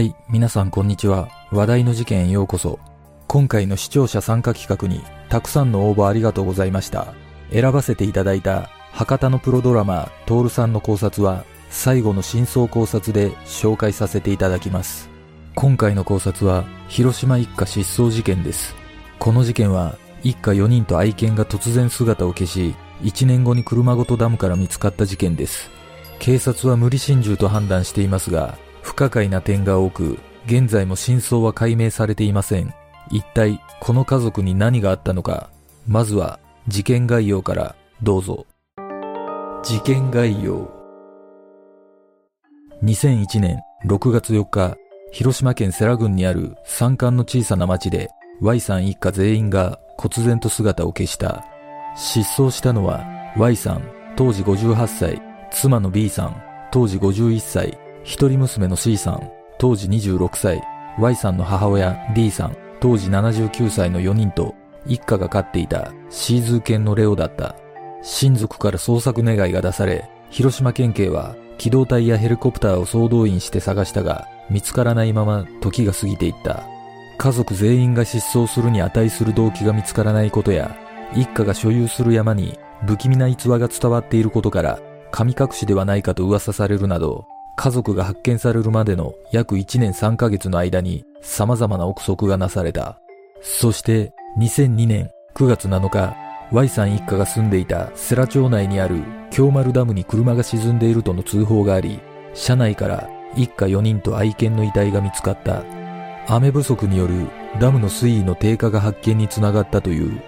はい、皆さんこんにちは。話題の事件へようこそ。今回の視聴者参加企画にたくさんの応募ありがとうございました。選ばせていただいた博多のプロドラマー、トールさんの考察は最後の真相考察で紹介させていただきます。今回の考察は広島一家失踪事件です。この事件は一家4人と愛犬が突然姿を消し、1年後に車ごとダムから見つかった事件です。警察は無理心中と判断していますが、不可解な点が多く、現在も真相は解明されていません。一体、この家族に何があったのか。まずは、事件概要からどうぞ。事件概要。2001年6月4日、広島県世羅郡にある山間の小さな町で、Y さん一家全員が忽然と姿を消した。失踪したのは Y さん、当時58歳、妻の B さん、当時51歳、一人娘の C さん、当時26歳、Y さんの母親 D さん、当時79歳の4人と、一家が飼っていたシーズー犬のレオだった。親族から捜索願いが出され、広島県警は機動隊やヘリコプターを総動員して探したが、見つからないまま時が過ぎていった。家族全員が失踪するに値する動機が見つからないことや、一家が所有する山に不気味な逸話が伝わっていることから、神隠しではないかと噂されるなど、家族が発見されるまでの約1年3ヶ月の間に様々な憶測がなされた。そして2002年9月7日、Y さん一家が住んでいた世羅町内にある京丸ダムに車が沈んでいるとの通報があり、車内から一家4人と愛犬の遺体が見つかった。雨不足によるダムの水位の低下が発見につながったという。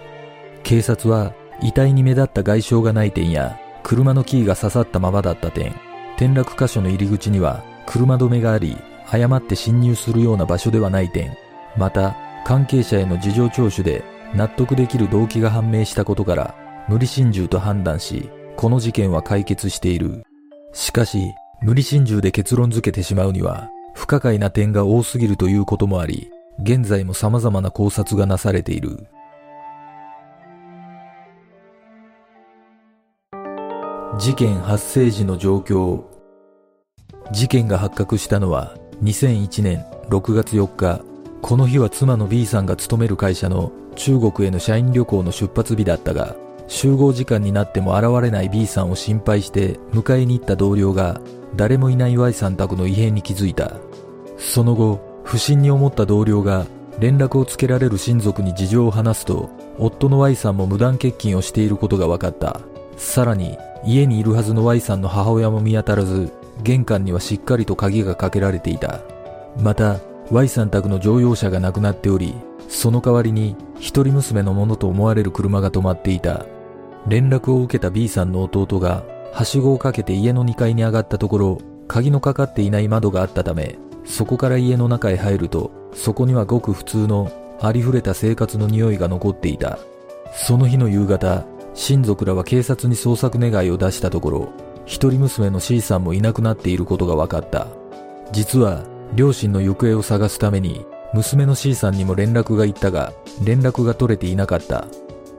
警察は遺体に目立った外傷がない点や車のキーが刺さったままだった点、転落箇所の入り口には車止めがあり、誤って侵入するような場所ではない点、また関係者への事情聴取で納得できる動機が判明したことから無理心中と判断し、この事件は解決している。しかし、無理心中で結論付けてしまうには不可解な点が多すぎるということもあり、現在も様々な考察がなされている。事件発生時の状況。事件が発覚したのは2001年6月4日。この日は妻の B さんが勤める会社の中国への社員旅行の出発日だったが集合時間になっても現れない B さんを心配して迎えに行った同僚が誰もいない Y さん宅の異変に気づいた。その後不審に思った同僚が連絡をつけられる親族に事情を話すと夫の Y さんも無断欠勤をしていることが分かった。さらに家にいるはずの Y さんの母親も見当たらず、玄関にはしっかりと鍵がかけられていた。また、Y さん宅の乗用車がなくなっており、その代わりに一人娘のものと思われる車が止まっていた。連絡を受けた B さんの弟が、はしごをかけて家の2階に上がったところ、鍵のかかっていない窓があったため、そこから家の中へ入ると、そこにはごく普通のありふれた生活の匂いが残っていた。その日の夕方、親族らは警察に捜索願いを出したところ、一人娘の C さんもいなくなっていることが分かった。実は、両親の行方を探すために、娘の C さんにも連絡が行ったが、連絡が取れていなかった。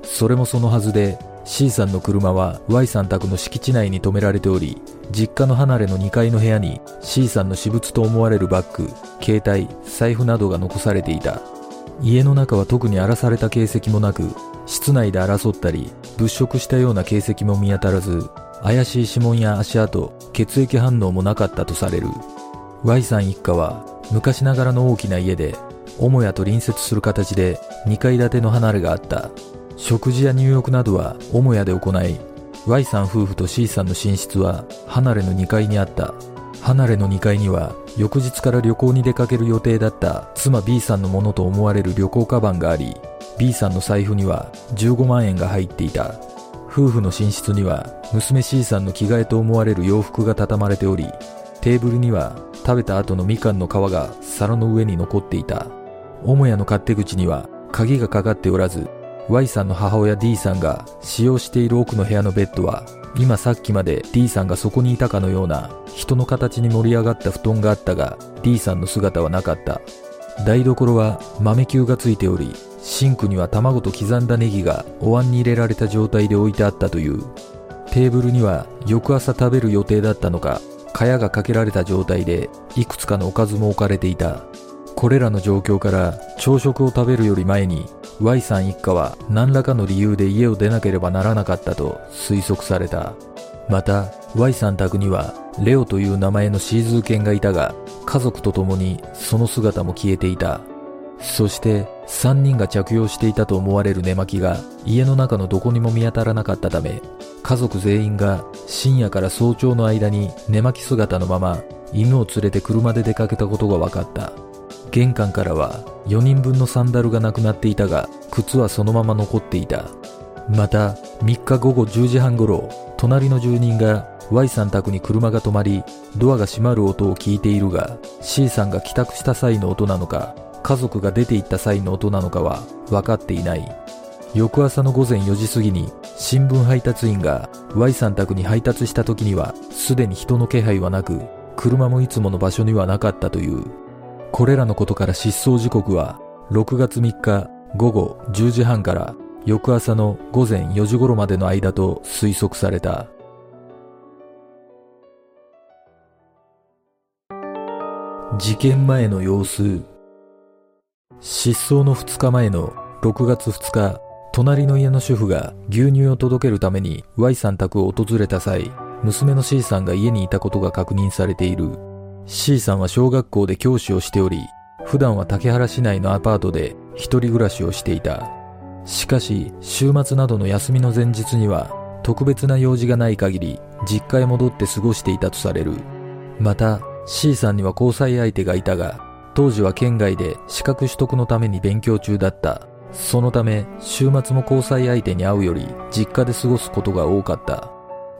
それもそのはずで、C さんの車は Y さん宅の敷地内に止められており、実家の離れの2階の部屋に C さんの私物と思われるバッグ、携帯、財布などが残されていた。家の中は特に荒らされた形跡もなく、室内で争ったり、物色したような形跡も見当たらず、怪しい指紋や足跡、血液反応もなかったとされる。Y さん一家は、昔ながらの大きな家で、母屋と隣接する形で2階建ての離れがあった。食事や入浴などは母屋で行い、Y さん夫婦と C さんの寝室は離れの2階にあった。離れの2階には翌日から旅行に出かける予定だった妻 B さんのものと思われる旅行カバンがあり、B さんの財布には15万円が入っていた。夫婦の寝室には娘 C さんの着替えと思われる洋服が畳まれており、テーブルには食べた後のみかんの皮が皿の上に残っていた。母屋の勝手口には鍵がかかっておらず、Y さんの母親 D さんが使用している奥の部屋のベッドは、今さっきまで D さんがそこにいたかのような人の形に盛り上がった布団があったが、D さんの姿はなかった。台所は豆球がついており、シンクには卵と刻んだネギがお椀に入れられた状態で置いてあったという。テーブルには翌朝食べる予定だったのか、蚊帳がかけられた状態でいくつかのおかずも置かれていた。これらの状況から朝食を食べるより前に Y さん一家は何らかの理由で家を出なければならなかったと推測された。また Y さん宅にはレオという名前のシーズー犬がいたが家族と共にその姿も消えていた。そして3人が着用していたと思われる寝巻きが家の中のどこにも見当たらなかったため家族全員が深夜から早朝の間に寝巻き姿のまま犬を連れて車で出かけたことが分かった。玄関からは4人分のサンダルがなくなっていたが靴はそのまま残っていた。また3日午後10時半頃隣の住人が Y さん宅に車が止まりドアが閉まる音を聞いているが C さんが帰宅した際の音なのか家族が出て行った際の音なのかは分かっていない。翌朝の午前4時過ぎに新聞配達員が Y さん宅に配達した時にはすでに人の気配はなく車もいつもの場所にはなかったという。これらのことから失踪時刻は6月3日午後10時半から翌朝の午前4時頃までの間と推測された。事件前の様子。失踪の2日前の6月2日、隣の家の主婦が牛乳を届けるために Y さん宅を訪れた際、娘の C さんが家にいたことが確認されている。C さんは小学校で教師をしており、普段は竹原市内のアパートで一人暮らしをしていた。しかし、週末などの休みの前日には、特別な用事がない限り、実家へ戻って過ごしていたとされる。また、C さんには交際相手がいたが、当時は県外で資格取得のために勉強中だった。そのため、週末も交際相手に会うより実家で過ごすことが多かった。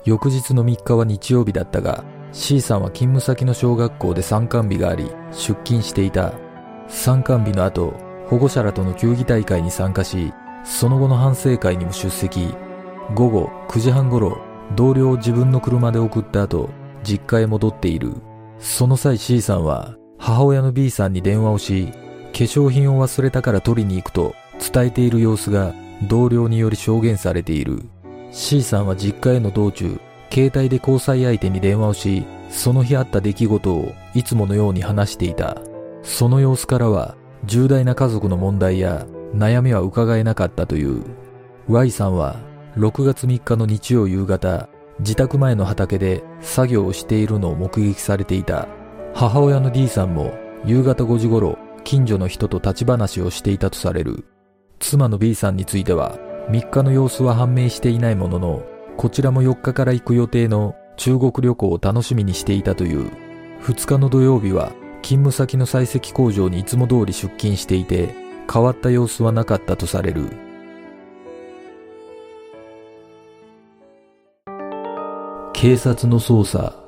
翌日の3日は日曜日だったが、C さんは勤務先の小学校で参観日があり、出勤していた。参観日の後、保護者らとの球技大会に参加し、その後の反省会にも出席。午後9時半頃、同僚を自分の車で送った後、実家へ戻っている。その際 C さんは母親の B さんに電話をし、化粧品を忘れたから取りに行くと伝えている様子が同僚により証言されている。C さんは実家への道中、携帯で交際相手に電話をし、その日あった出来事をいつものように話していた。その様子からは、重大な家族の問題や悩みは伺えなかったという。Y さんは6月3日の日曜夕方、自宅前の畑で作業をしているのを目撃されていた。母親の D さんも夕方5時頃近所の人と立ち話をしていたとされる。妻の B さんについては3日の様子は判明していないもののこちらも4日から行く予定の中国旅行を楽しみにしていたという。2日の土曜日は勤務先の採石工場にいつも通り出勤していて変わった様子はなかったとされる。警察の捜査。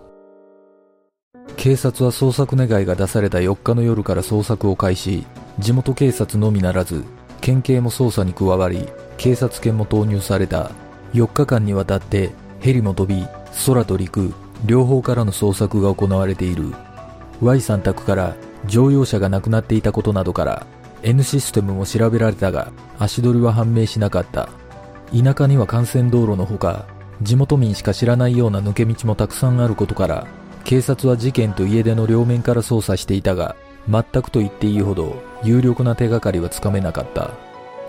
警察は捜索願が出された4日の夜から捜索を開始。地元警察のみならず県警も捜査に加わり警察犬も投入された。4日間にわたってヘリも飛び空と陸両方からの捜索が行われている。Y さん宅から乗用車がなくなっていたことなどから N システムも調べられたが足取りは判明しなかった。田舎には幹線道路のほか地元民しか知らないような抜け道もたくさんあることから警察は事件と家出の両面から捜査していたが、全くと言っていいほど有力な手がかりはつかめなかった。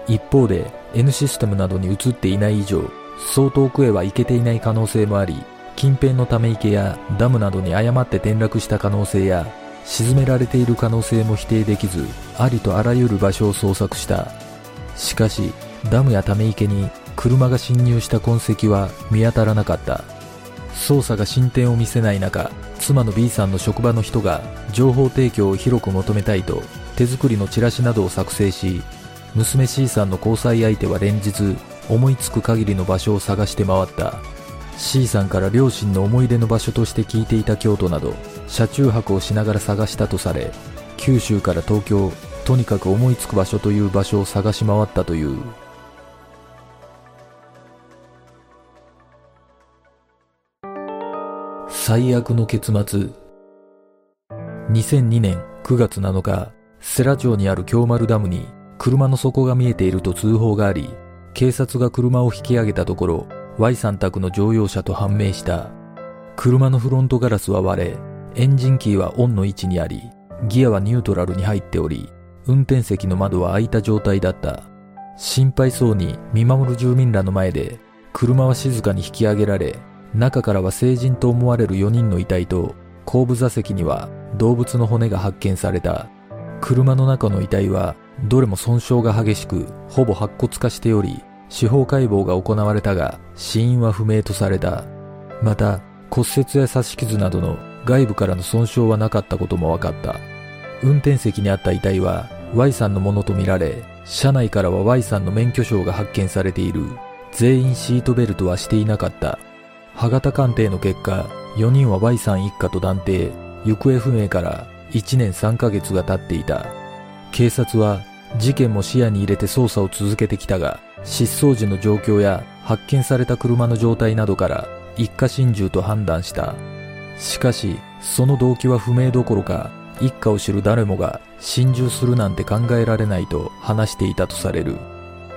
一方で N システムなどに移っていない以上、そう遠くへは行けていない可能性もあり、近辺のため池やダムなどに誤って転落した可能性や、沈められている可能性も否定できず、ありとあらゆる場所を捜索した。しかし、ダムやため池に車が侵入した痕跡は見当たらなかった。捜査が進展を見せない中、妻の B さんの職場の人が情報提供を広く求めたいと手作りのチラシなどを作成し、娘 C さんの交際相手は連日思いつく限りの場所を探して回った。C さんから両親の思い出の場所として聞いていた京都など、車中泊をしながら探したとされ、九州から東京、とにかく思いつく場所という場所を探し回ったという。最悪の結末。2002年9月7日、世羅町にある京丸ダムに車の底が見えていると通報があり、警察が車を引き上げたところ、Y さん宅の乗用車と判明した。車のフロントガラスは割れ、エンジンキーはオンの位置にあり、ギアはニュートラルに入っており、運転席の窓は開いた状態だった。心配そうに見守る住民らの前で、車は静かに引き上げられ、中からは成人と思われる4人の遺体と、後部座席には動物の骨が発見された。車の中の遺体は、どれも損傷が激しく、ほぼ白骨化しており、司法解剖が行われたが、死因は不明とされた。また、骨折や刺し傷などの外部からの損傷はなかったことも分かった。運転席にあった遺体は Y さんのものとみられ、車内からは Y さんの免許証が発見されている。全員シートベルトはしていなかった。歯型鑑定の結果、4人は Y さん一家と断定、行方不明から1年3ヶ月が経っていた。警察は事件も視野に入れて捜査を続けてきたが、失踪時の状況や発見された車の状態などから一家心中と判断した。しかし、その動機は不明どころか、一家を知る誰もが心中するなんて考えられないと話していたとされる。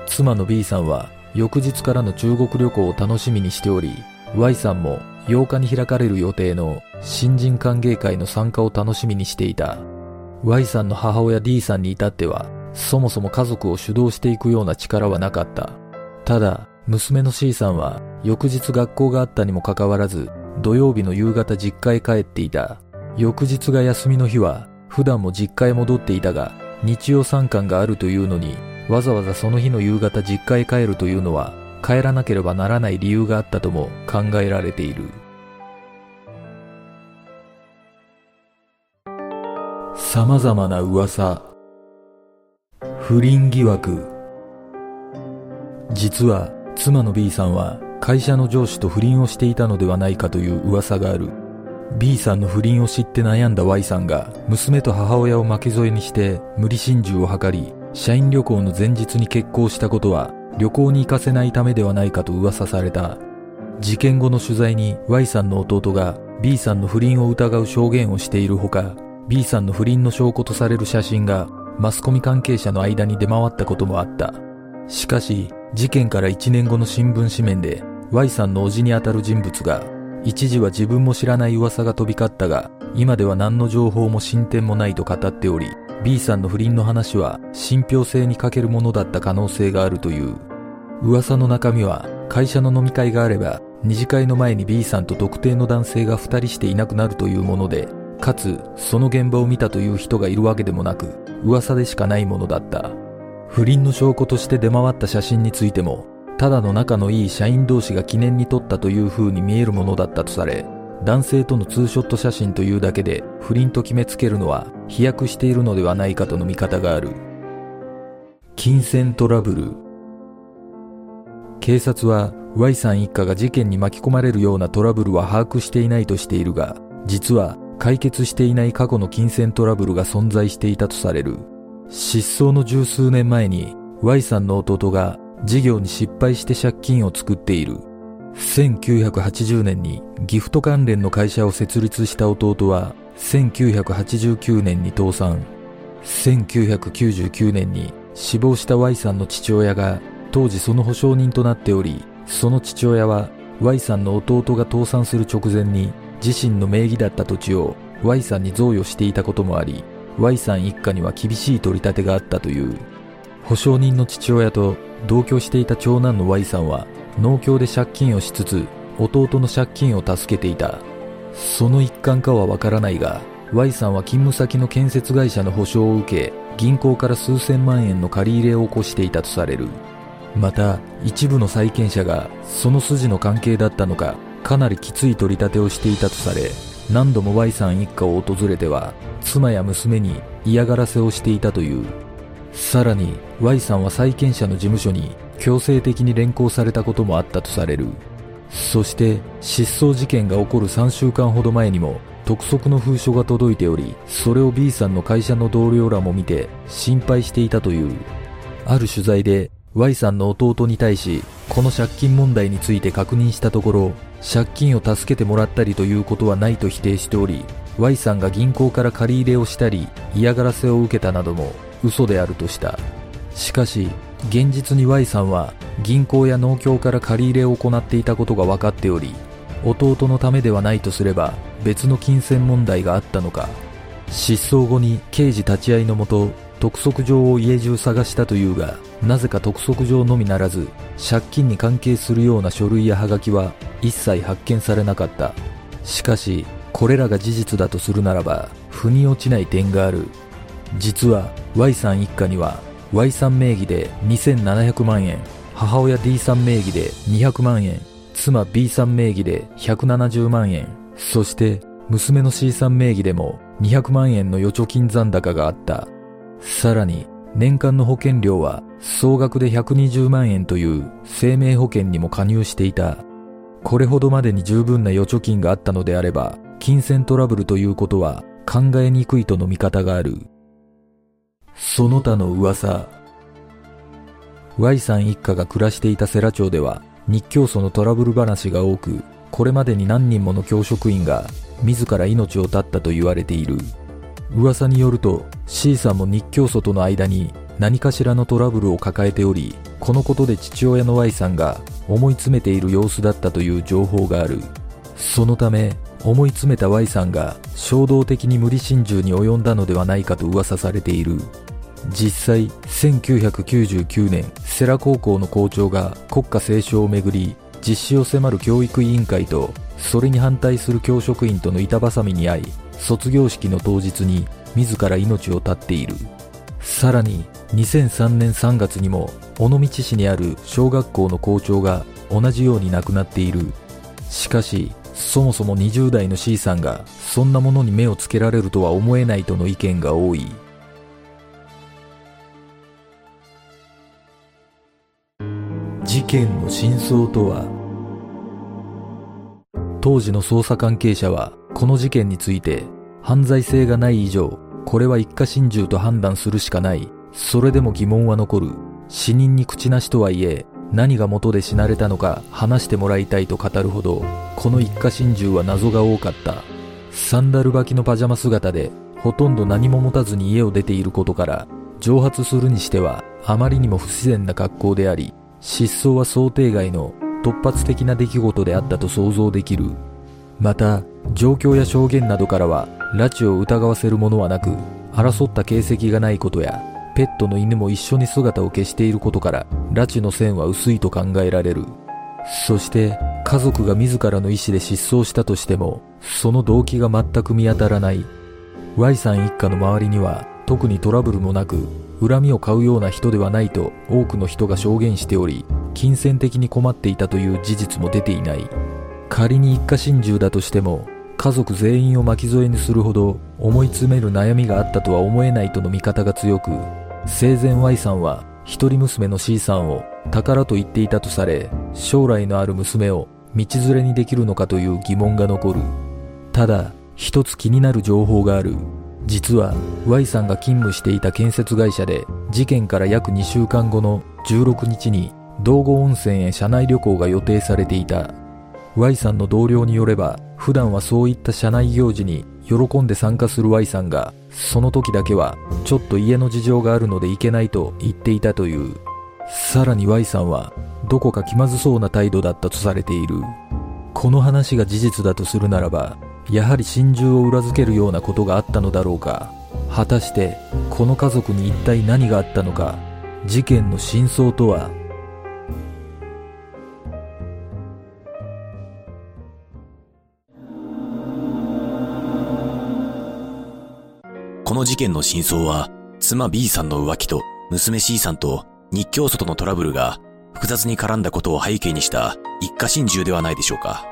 妻の B さんは翌日からの中国旅行を楽しみにしており、Y さんも8日に開かれる予定の新人歓迎会の参加を楽しみにしていた。Y さんの母親 D さんに至っては、そもそも家族を主導していくような力はなかった。ただ、娘の C さんは翌日学校があったにもかかわらず、土曜日の夕方実家へ帰っていた。翌日が休みの日は、普段も実家へ戻っていたが、日曜参観があるというのに、わざわざその日の夕方実家へ帰るというのは、帰らなければならない理由があったとも考えられている。様々な噂。不倫疑惑。実は、妻の B さんは会社の上司と不倫をしていたのではないかという噂がある。B さんの不倫を知って悩んだ Y さんが娘と母親を巻き添えにして無理心中を図り、社員旅行の前日に結婚したことは旅行に行かせないためではないかと噂された。事件後の取材に Y さんの弟が B さんの不倫を疑う証言をしているほか、B さんの不倫の証拠とされる写真がマスコミ関係者の間に出回ったこともあった。しかし、事件から1年後の新聞紙面で Y さんの叔父にあたる人物が一時は自分も知らない噂が飛び交ったが今では何の情報も進展もないと語っており B さんの不倫の話は信憑性に欠けるものだった可能性があるという。噂の中身は会社の飲み会があれば二次会の前に B さんと特定の男性が二人していなくなるというものでかつその現場を見たという人がいるわけでもなく噂でしかないものだった。不倫の証拠として出回った写真についても、ただの仲のいい社員同士が記念に撮ったという風に見えるものだったとされ、男性とのツーショット写真というだけで不倫と決めつけるのは飛躍しているのではないかとの見方がある。金銭トラブル。警察は Y さん一家が事件に巻き込まれるようなトラブルは把握していないとしているが、実は解決していない過去の金銭トラブルが存在していたとされる。失踪の十数年前に Y さんの弟が事業に失敗して借金を作っている。1980年にギフト関連の会社を設立した弟は1989年に倒産。1999年に死亡した Y さんの父親が当時その保証人となっており、その父親は Y さんの弟が倒産する直前に自身の名義だった土地を Y さんに贈与していたこともあり、Y さん一家には厳しい取り立てがあったという。保証人の父親と同居していた長男の Y さんは農協で借金をしつつ弟の借金を助けていた。その一環かはわからないが Y さんは勤務先の建設会社の保証を受け銀行から数千万円の借り入れを起こしていたとされる。また一部の債権者がその筋の関係だったのかかなりきつい取り立てをしていたとされ何度も Y さん一家を訪れては妻や娘に嫌がらせをしていたというさらに Y さんは債権者の事務所に強制的に連行されたこともあったとされる。そして失踪事件が起こる3週間ほど前にも督促の封書が届いておりそれを B さんの会社の同僚らも見て心配していたという。ある取材で Y さんの弟に対しこの借金問題について確認したところ借金を助けてもらったりということはないと否定しており Y さんが銀行から借り入れをしたり嫌がらせを受けたなども嘘であるとした。しかし現実に Y さんは銀行や農協から借り入れを行っていたことが分かっており弟のためではないとすれば別の金銭問題があったのか失踪後に刑事立ち会いのもと督促状を家中探したというがなぜか督促状のみならず借金に関係するような書類やハガキは一切発見されなかった。しかしこれらが事実だとするならば腑に落ちない点がある。実は Y さん一家には Y さん名義で2700万円母親 D さん名義で200万円妻 B さん名義で170万円そして娘の C さん名義でも200万円の預貯金残高があった。さらに年間の保険料は総額で120万円という生命保険にも加入していた。これほどまでに十分な預貯金があったのであれば金銭トラブルということは考えにくいとの見方がある。その他の噂。Y さん一家が暮らしていた世羅町では日教祖のトラブル話が多くこれまでに何人もの教職員が自ら命を絶ったと言われている。噂によると C さんも日教祖との間に何かしらのトラブルを抱えておりこのことで父親の Y さんが思い詰めている様子だったという情報がある。そのため思い詰めた Y さんが衝動的に無理心中に及んだのではないかと噂されている。実際1999年世羅高校の校長が国家斉唱をめぐり実施を迫る教育委員会とそれに反対する教職員との板挟みに遭い卒業式の当日に自ら命を絶っている。さらに2003年3月にも尾道市にある小学校の校長が同じように亡くなっている。しかしそもそも20代の C さんがそんなものに目をつけられるとは思えないとの意見が多い。事件の真相とは？当時の捜査関係者はこの事件について犯罪性がない以上これは一家心中と判断するしかない。それでも疑問は残る。死人に口なしとはいえ何が元で死なれたのか話してもらいたいと語るほどこの一家心中は謎が多かった。サンダル履きのパジャマ姿でほとんど何も持たずに家を出ていることから蒸発するにしてはあまりにも不自然な格好であり失踪は想定外の突発的な出来事であったと想像できる。また状況や証言などからは拉致を疑わせるものはなく争った形跡がないことやペットの犬も一緒に姿を消していることから拉致の線は薄いと考えられる。そして家族が自らの意思で失踪したとしてもその動機が全く見当たらない。Y さん一家の周りには特にトラブルもなく恨みを買うような人ではないと多くの人が証言しており金銭的に困っていたという事実も出ていない。仮に一家心中だとしても家族全員を巻き添えにするほど思い詰める悩みがあったとは思えないとの見方が強く生前 Y さんは一人娘の C さんを宝と言っていたとされ将来のある娘を道連れにできるのかという疑問が残る。ただ一つ気になる情報がある。実は Y さんが勤務していた建設会社で事件から約2週間後の16日に道後温泉へ社内旅行が予定されていた。Y さんの同僚によれば普段はそういった社内行事に喜んで参加する Y さんがその時だけはちょっと家の事情があるので行けないと言っていたという。さらに Y さんはどこか気まずそうな態度だったとされている。この話が事実だとするならばやはり心中を裏付けるようなことがあったのだろうか。果たしてこの家族に一体何があったのか。事件の真相とは？この事件の真相は、妻 B さんの浮気と娘 C さんと日教祖とのトラブルが複雑に絡んだことを背景にした一家心中ではないでしょうか。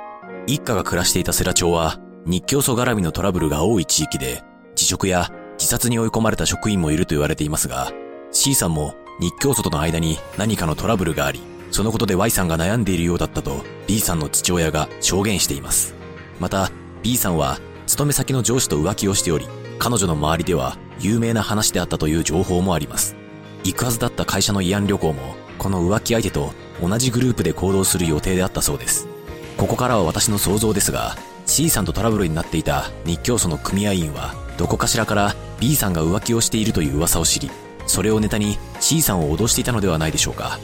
一家が暮らしていた世羅町は日教祖絡みのトラブルが多い地域で、辞職や自殺に追い込まれた職員もいると言われていますが、C さんも日教祖との間に何かのトラブルがあり、そのことで Y さんが悩んでいるようだったと B さんの父親が証言しています。また、B さんは勤め先の上司と浮気をしており、彼女の周りでは有名な話であったという情報もあります。行くはずだった会社の慰安旅行も、この浮気相手と同じグループで行動する予定であったそうです。ここからは私の想像ですが、C さんとトラブルになっていた日教祖の組合員は、どこかしらから B さんが浮気をしているという噂を知り、それをネタに C さんを脅していたのではないでしょうか。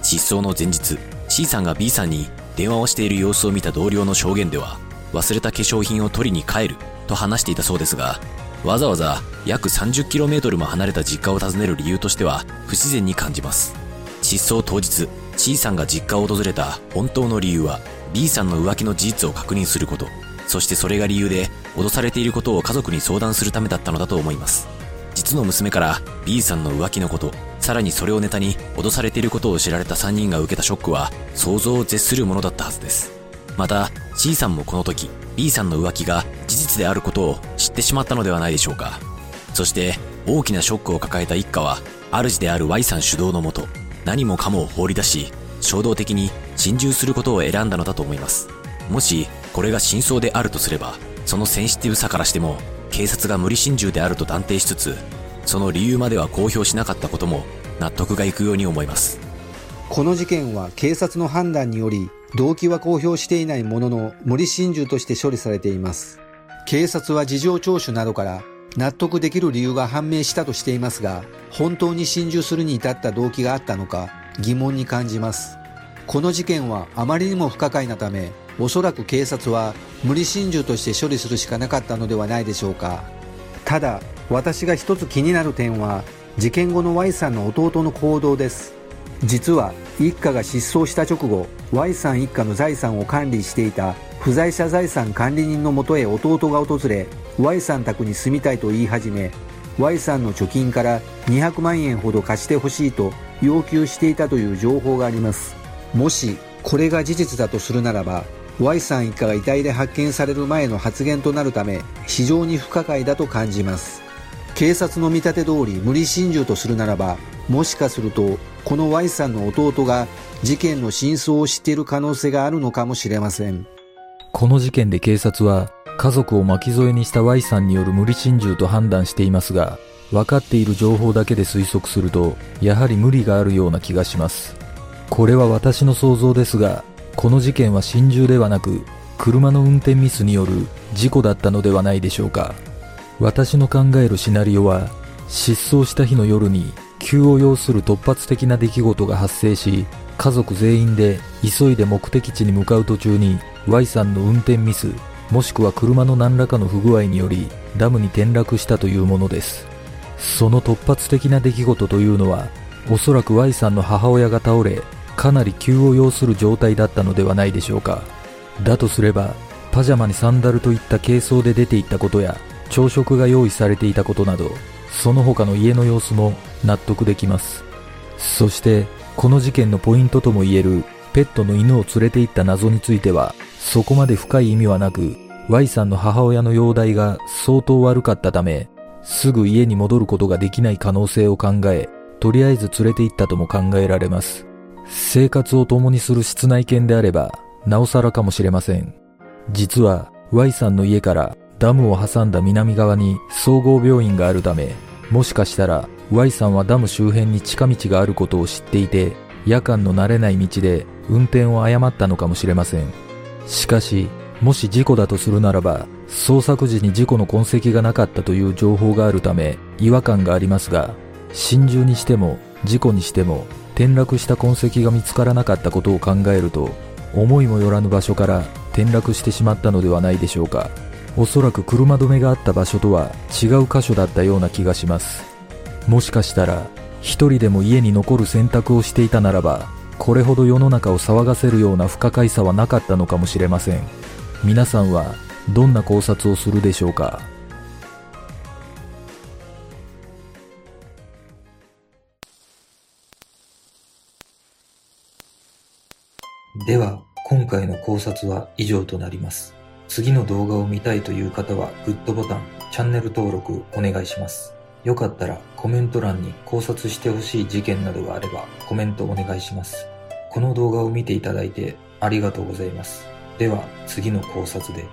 失踪の前日、C さんが B さんに電話をしている様子を見た同僚の証言では、忘れた化粧品を取りに帰ると話していたそうですが、わざわざ約 30km も離れた実家を訪ねる理由としては不自然に感じます。失踪当日、C さんが実家を訪れた本当の理由は B さんの浮気の事実を確認すること、そしてそれが理由で脅されていることを家族に相談するためだったのだと思います。実の娘から B さんの浮気のこと、さらにそれをネタに脅されていることを知られた3人が受けたショックは想像を絶するものだったはずです。また、C さんもこの時、B さんの浮気が事実であることを知ってしまったのではないでしょうか。そして、大きなショックを抱えた一家は、主である Y さん主導のもと、何もかもを放り出し、衝動的に心中することを選んだのだと思います。もし、これが真相であるとすれば、そのセンシティブさからしても、警察が無理心中であると断定しつつ、その理由までは公表しなかったことも納得がいくように思います。この事件は警察の判断により、動機は公表していないものの、無理心中として処理されています。警察は事情聴取などから納得できる理由が判明したとしていますが、本当に心中するに至った動機があったのか疑問に感じます。この事件はあまりにも不可解なため、おそらく警察は無理心中として処理するしかなかったのではないでしょうか。ただ私が一つ気になる点は事件後の Y さんの弟の行動です。実は一家が失踪した直後 Y さん一家の財産を管理していた不在者財産管理人のもとへ弟が訪れ Y さん宅に住みたいと言い始め Y さんの貯金から200万円ほど貸してほしいと要求していたという情報があります。もしこれが事実だとするならば Y さん一家が遺体で発見される前の発言となるため非常に不可解だと感じます。警察の見立て通り無理心中とするならばもしかするとこの Y さんの弟が事件の真相を知っている可能性があるのかもしれません。この事件で警察は家族を巻き添えにした Y さんによる無理心中と判断していますが分かっている情報だけで推測するとやはり無理があるような気がします。これは私の想像ですがこの事件は心中ではなく車の運転ミスによる事故だったのではないでしょうか。私の考えるシナリオは失踪した日の夜に急を要する突発的な出来事が発生し家族全員で急いで目的地に向かう途中に Y さんの運転ミスもしくは車の何らかの不具合によりダムに転落したというものです。その突発的な出来事というのはおそらく Y さんの母親が倒れかなり急を要する状態だったのではないでしょうか。だとすればパジャマにサンダルといった軽装で出て行ったことや朝食が用意されていたことなどその他の家の様子も納得できます。そしてこの事件のポイントともいえるペットの犬を連れて行った謎についてはそこまで深い意味はなく Y さんの母親の容体が相当悪かったためすぐ家に戻ることができない可能性を考えとりあえず連れて行ったとも考えられます。生活を共にする室内犬であれば、なおさらかもしれません。実は、Y さんの家からダムを挟んだ南側に総合病院があるため、もしかしたら Y さんはダム周辺に近道があることを知っていて、夜間の慣れない道で運転を誤ったのかもしれません。しかし、もし事故だとするならば、捜索時に事故の痕跡がなかったという情報があるため違和感がありますが、心中にしても事故にしても転落した痕跡が見つからなかったことを考えると思いもよらぬ場所から転落してしまったのではないでしょうか。おそらく車止めがあった場所とは違う箇所だったような気がします。もしかしたら一人でも家に残る選択をしていたならばこれほど世の中を騒がせるような不可解さはなかったのかもしれません。皆さんはどんな考察をするでしょうか？では、今回の考察は以上となります。次の動画を見たいという方はグッドボタン、チャンネル登録お願いします。よかったらコメント欄に考察してほしい事件などがあればコメントお願いします。この動画を見ていただいてありがとうございます。では次の考察で。